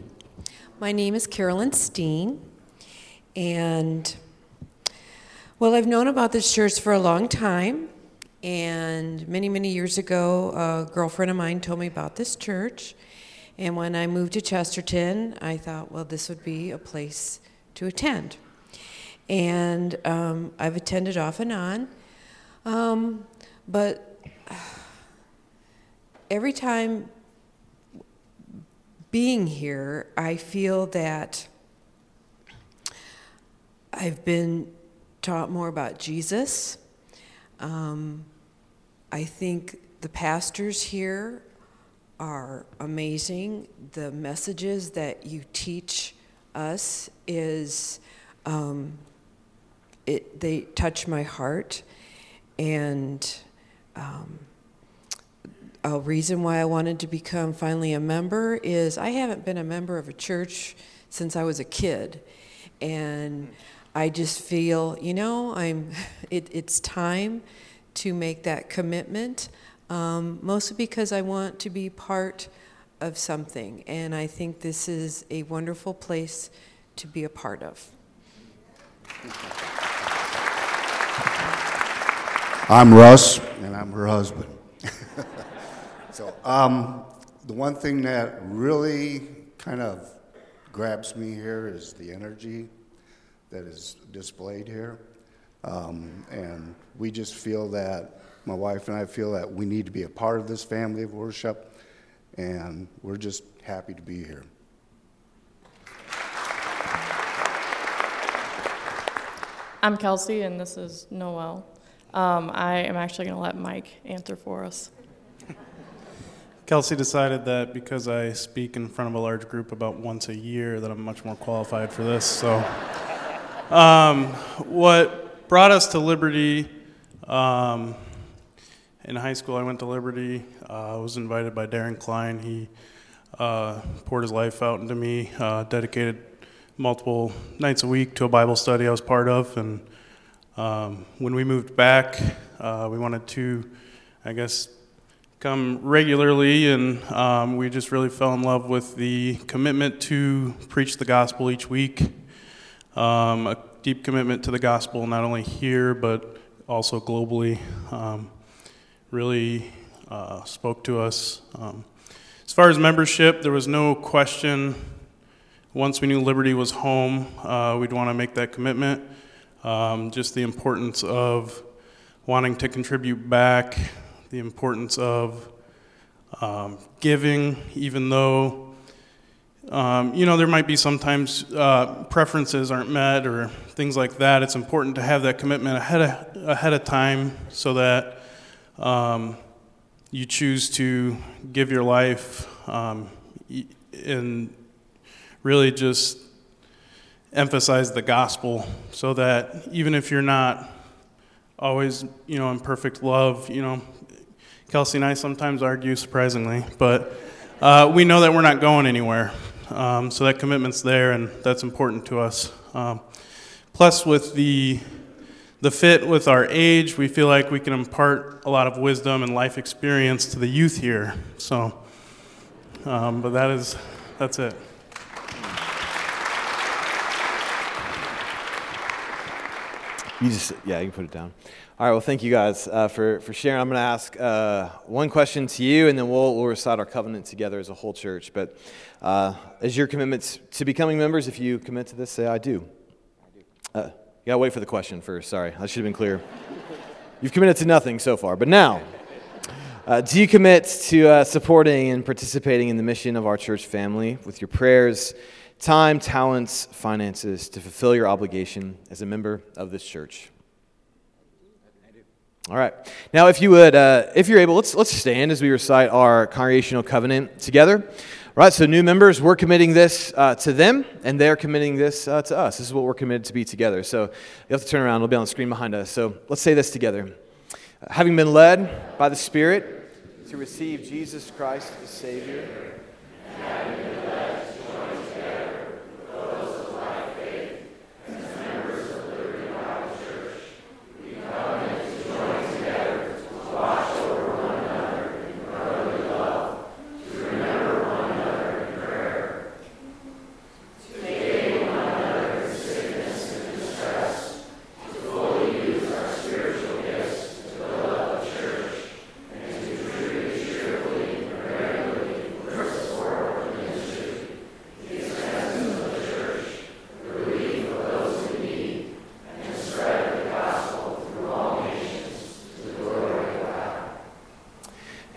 My name is Carolyn Steen, and well, I've known about this church for a long time. And many, many years ago, a girlfriend of mine told me about this church. And when I moved to Chesterton, I thought, well, this would be a place to attend. And um, I've attended off and on. Um, but every time being here, I feel that I've been taught more about Jesus. Um, I think the pastors here are amazing. The messages that you teach us is um, it they touch my heart, and um, a reason why I wanted to become finally a member is I haven't been a member of a church since I was a kid, and I just feel you know I'm it, it's time to make that commitment, um, mostly because I want to be part of something. And I think this is a wonderful place to be a part of. I'm Russ, and I'm her husband. so, um, the one thing that really kind of grabs me here is the energy that is displayed here. Um, and we just feel that, my wife and I feel that we need to be a part of this family of worship, and we're just happy to be here. I'm Kelsey, and this is Noel. Um, I am actually going to let Mike answer for us. Kelsey decided that because I speak in front of a large group about once a year, that I'm much more qualified for this. So, um, what brought us to Liberty. Um, in high school, I went to Liberty. Uh, I was invited by Darren Klein. He uh, poured his life out into me, uh, dedicated multiple nights a week to a Bible study I was part of. And um, when we moved back, uh, we wanted to, I guess, come regularly, and um, we just really fell in love with the commitment to preach the gospel each week. Um, a deep commitment to the gospel, not only here, but also globally. Um, really uh, spoke to us. Um, as far as membership, there was no question. Once we knew Liberty was home, uh, we'd want to make that commitment. Um, just the importance of wanting to contribute back, the importance of um, giving, even though um, you know, there might be sometimes uh, preferences aren't met or things like that. It's important to have that commitment ahead of, ahead of time so that um, you choose to give your life um, and really just emphasize the gospel so that even if you're not always, you know, in perfect love, you know, Kelsey and I sometimes argue surprisingly, but uh, we know that we're not going anywhere. Um, so that commitment's there, and that's important to us. Um, plus, with the the fit with our age, we feel like we can impart a lot of wisdom and life experience to the youth here. So, um, but that is that's it. You just yeah, you can put it down. All right, well, thank you guys uh, for, for sharing. I'm going to ask uh, one question to you, and then we'll, we'll recite our covenant together as a whole church. But uh, as your commitments to becoming members, if you commit to this, say, I do. Uh, you got to wait for the question first. Sorry, I should have been clear. You've committed to nothing so far. But now, uh, do you commit to uh, supporting and participating in the mission of our church family with your prayers, time, talents, finances to fulfill your obligation as a member of this church? All right. Now, if you would, uh, if you're able, let's, let's stand as we recite our congregational covenant together. Right, so new members, we're committing this uh, to them, and they're committing this uh, to us. This is what we're committed to be together. So you have to turn around, it'll be on the screen behind us. So let's say this together. having been led by the Spirit to receive Jesus Christ as Savior.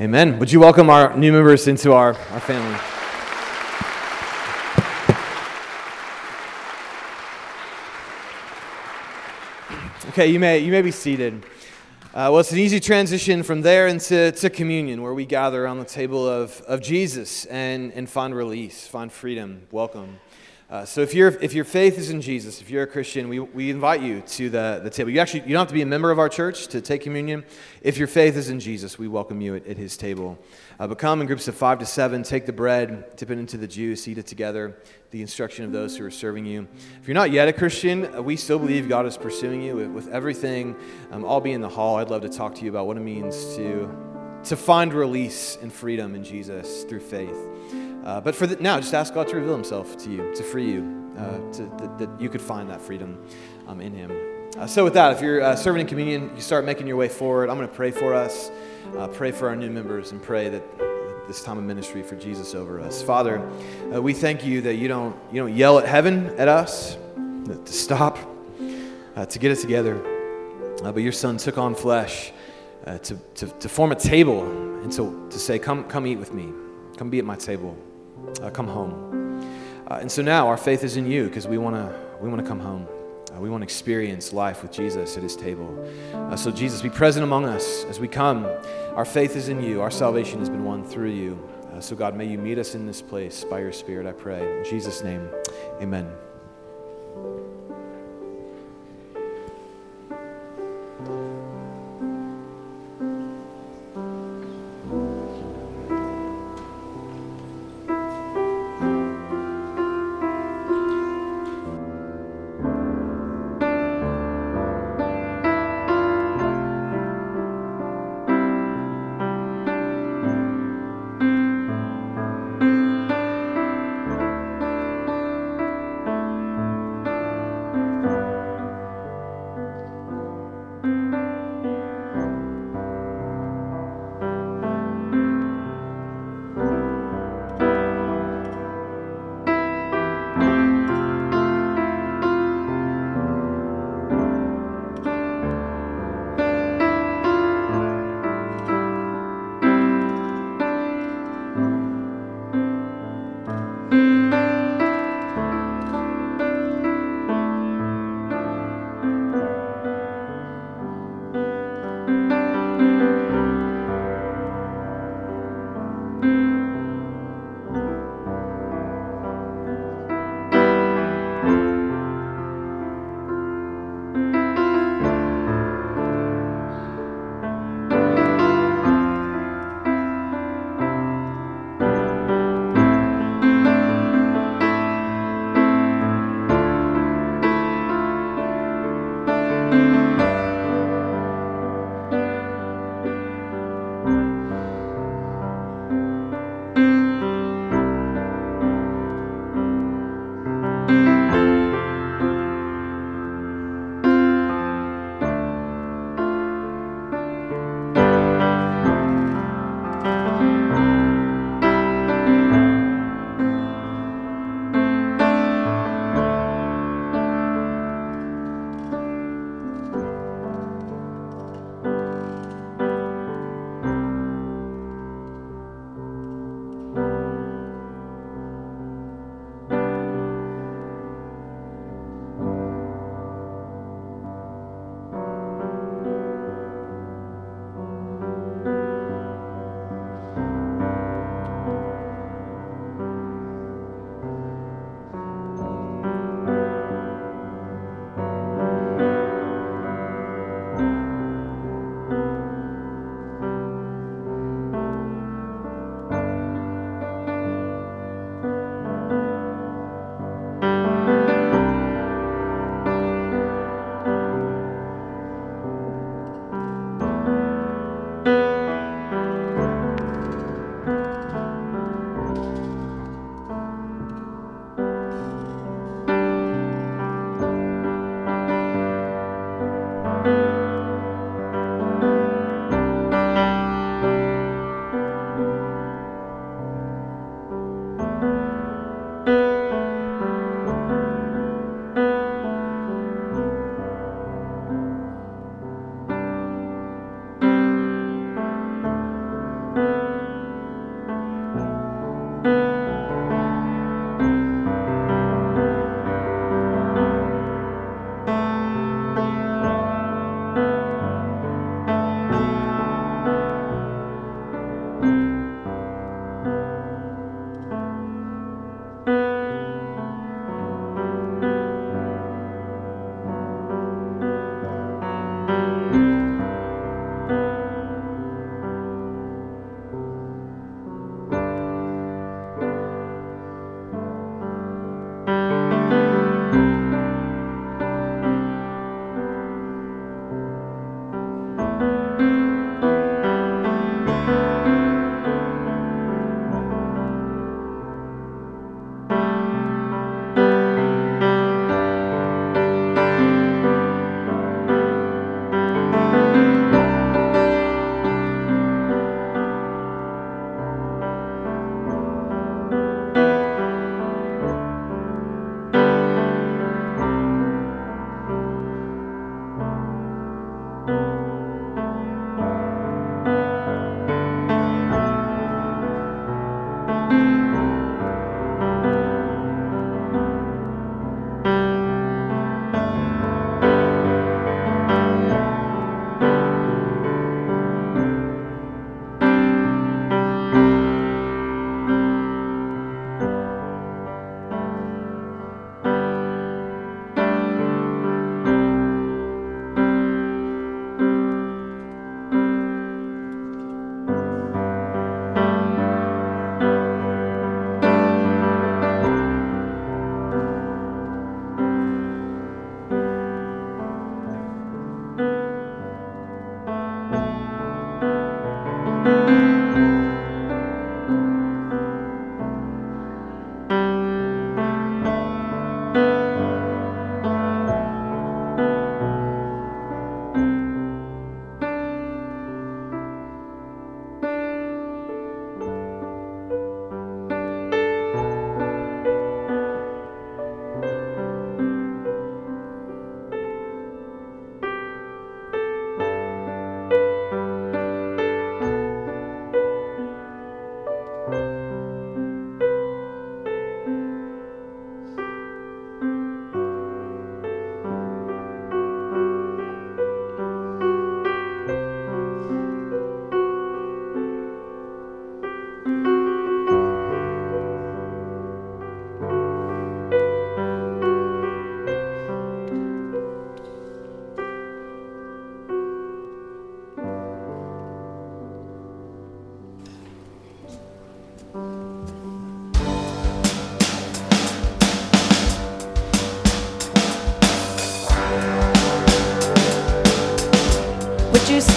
Amen. Would you welcome our new members into our, our family? Okay, you may, you may be seated. Uh, well, it's an easy transition from there into to communion, where we gather around the table of, of Jesus and, and find release, find freedom. Welcome. Uh, so if, you if your faith is in Jesus, if you're a Christian, we, we invite you to the, the table. You actually you don't have to be a member of our church to take communion. If your faith is in Jesus, we welcome you at, at his table. Uh, but come in groups of five to seven, take the bread, dip it into the juice, eat it together, the instruction of those who are serving you. If you're not yet a Christian, uh, we still believe God is pursuing you with, with everything. Um, I'll be in the hall. I'd love to talk to you about what it means to, to find release and freedom in Jesus through faith. Uh, but for the, now, just ask God to reveal Himself to you, to free you, uh, to, that, that, you could find that freedom um, in Him. Uh, so, with that, if you're uh, serving in communion, you start making your way forward. I'm going to pray for us, uh, pray for our new members, and pray that this time of ministry for Jesus over us. Father, uh, we thank you that you don't you don't yell at heaven at us to stop, to get it together, but your Son took on flesh to, to, to form a table and to, to say, "Come, come eat with me, come be at my table." Uh, come home. Uh, and so now our faith is in you because we want to we want to come home. Uh, we want to experience life with Jesus at his table. Uh, so, Jesus, be present among us as we come. Our faith is in you, our salvation has been won through you. Uh, so, God, may you meet us in this place by your Spirit, I pray. In Jesus' name, amen.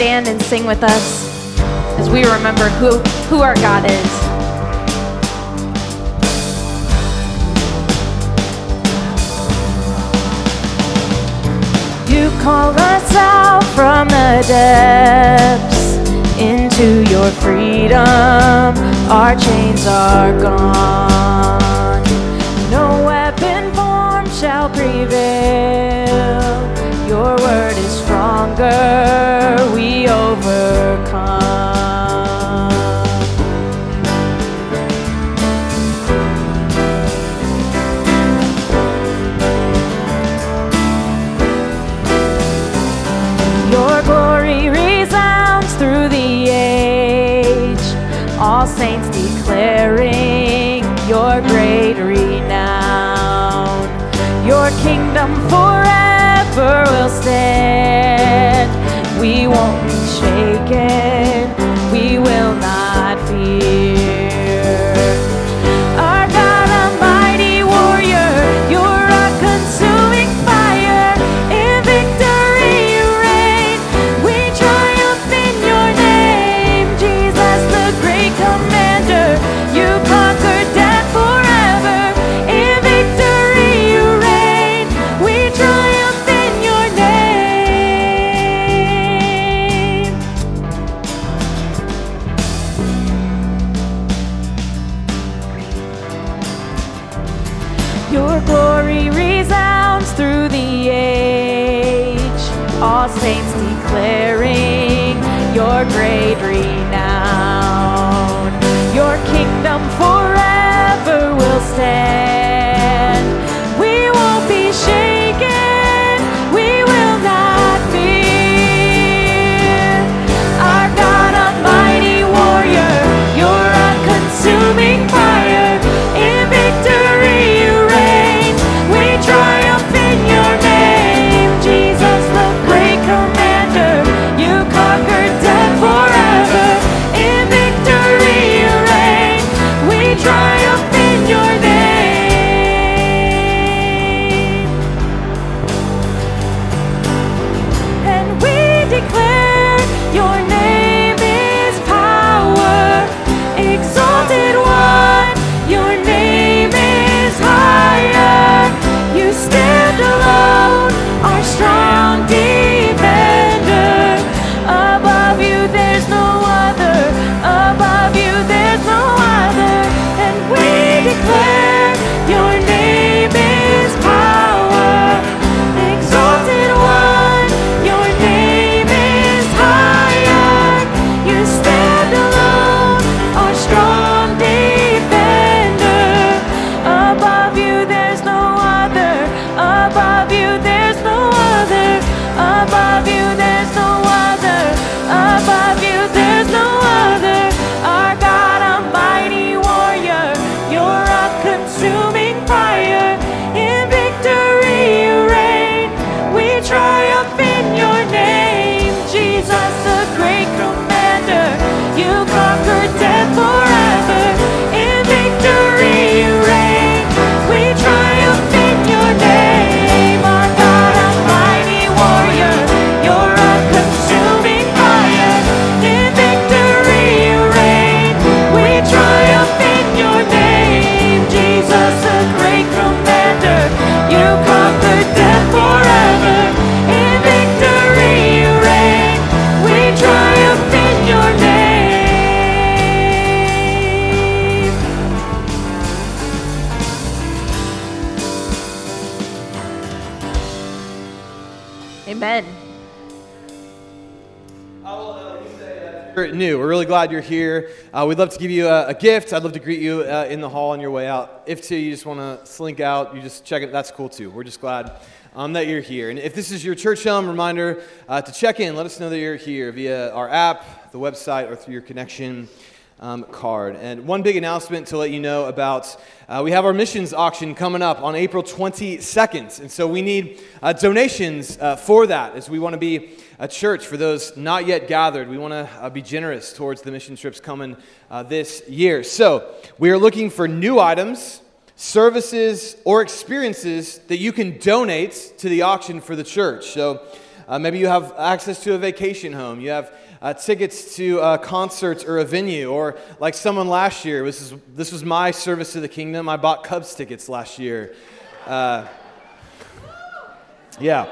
Stand and sing with us as we remember who, who our God is. You call us out from the depths into your freedom. Our chains are gone. No weapon formed shall prevail. Your word is We overcome. Your glory resounds through the age. All saints declaring your great renown. Your kingdom forever will stand. We won't be shaken. Resounds through the age. All saints declaring your great new. We're really glad you're here. Uh, we'd love to give you a, a gift. I'd love to greet you uh, in the hall on your way out. If too, you just want to slink out, you just check it. That's cool too. We're just glad um, that you're here. And if this is your church home, reminder uh, to check in. Let us know that you're here via our app, the website, or through your connection um, card. And one big announcement to let you know about uh, we have our missions auction coming up on April 22nd. And so we need uh, donations uh, for that as we want to be a church for those not yet gathered. We want to uh, be generous towards the mission trips coming uh, this year. So we are looking for new items. Services or experiences that you can donate to the auction for the church. So, Uh, maybe you have access to a vacation home. You have uh, tickets to concerts or a venue. Or like someone last year, this, is, this was my service to the kingdom. I bought Cubs tickets last year. Uh, yeah.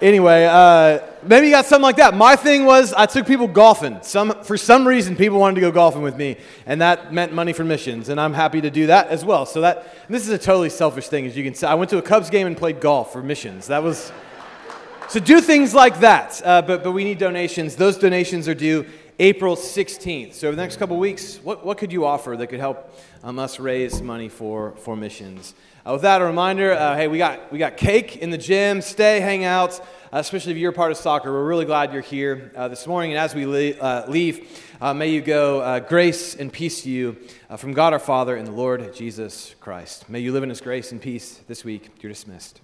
Anyway, uh, maybe you got something like that. My thing was I took people golfing. Some, for some reason, people wanted to go golfing with me, and that meant money for missions, and I'm happy to do that as well. So that this is a totally selfish thing, as you can see. I went to a Cubs game and played golf for missions. That was so do things like that. Uh, but but we need donations. Those donations are due April 16th. So over the next couple weeks, what what could you offer that could help um, us raise money for for missions? Uh, with that, a reminder uh, hey, we got, we got cake in the gym. Stay, hang out, uh, especially if you're part of soccer. We're really glad you're here uh, this morning. And as we le- uh, leave, uh, may you go grace and peace to you from God our Father and the Lord Jesus Christ. May you live in his grace and peace this week. You're dismissed.